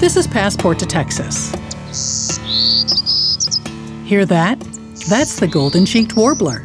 This is Passport to Texas. Hear that? That's the golden cheeked warbler.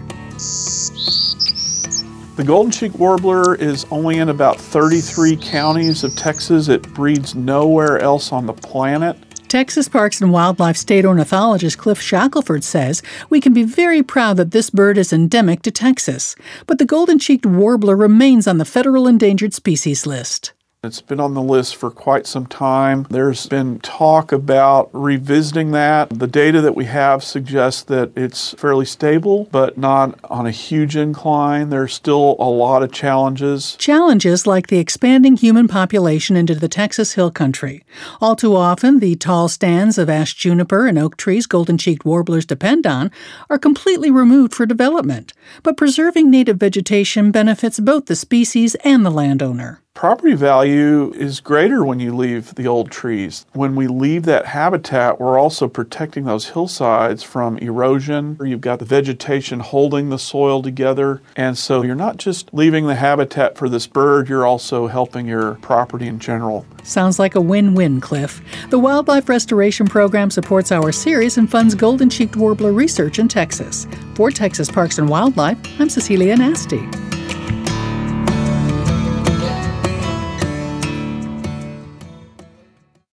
The golden cheeked warbler is only in about 33 counties of Texas. It breeds nowhere else on the planet. Texas Parks and Wildlife state ornithologist Cliff Shackelford says we can be very proud that this bird is endemic to Texas, but the golden cheeked warbler remains on the federal endangered species list. It's been on the list for quite some time. There's been talk about revisiting that. The data that we have suggests that it's fairly stable, but not on a huge incline. There's still a lot of challenges. Challenges like the expanding human population into the Texas Hill Country. All too often, the tall stands of ash juniper and oak trees golden cheeked warblers depend on are completely removed for development. But preserving native vegetation benefits both the species and the landowner property value is greater when you leave the old trees. When we leave that habitat, we're also protecting those hillsides from erosion. You've got the vegetation holding the soil together. And so you're not just leaving the habitat for this bird, you're also helping your property in general. Sounds like a win win, Cliff. The Wildlife Restoration Program supports our series and funds golden cheeked warbler research in Texas. For Texas Parks and Wildlife, I'm Cecilia Nasti.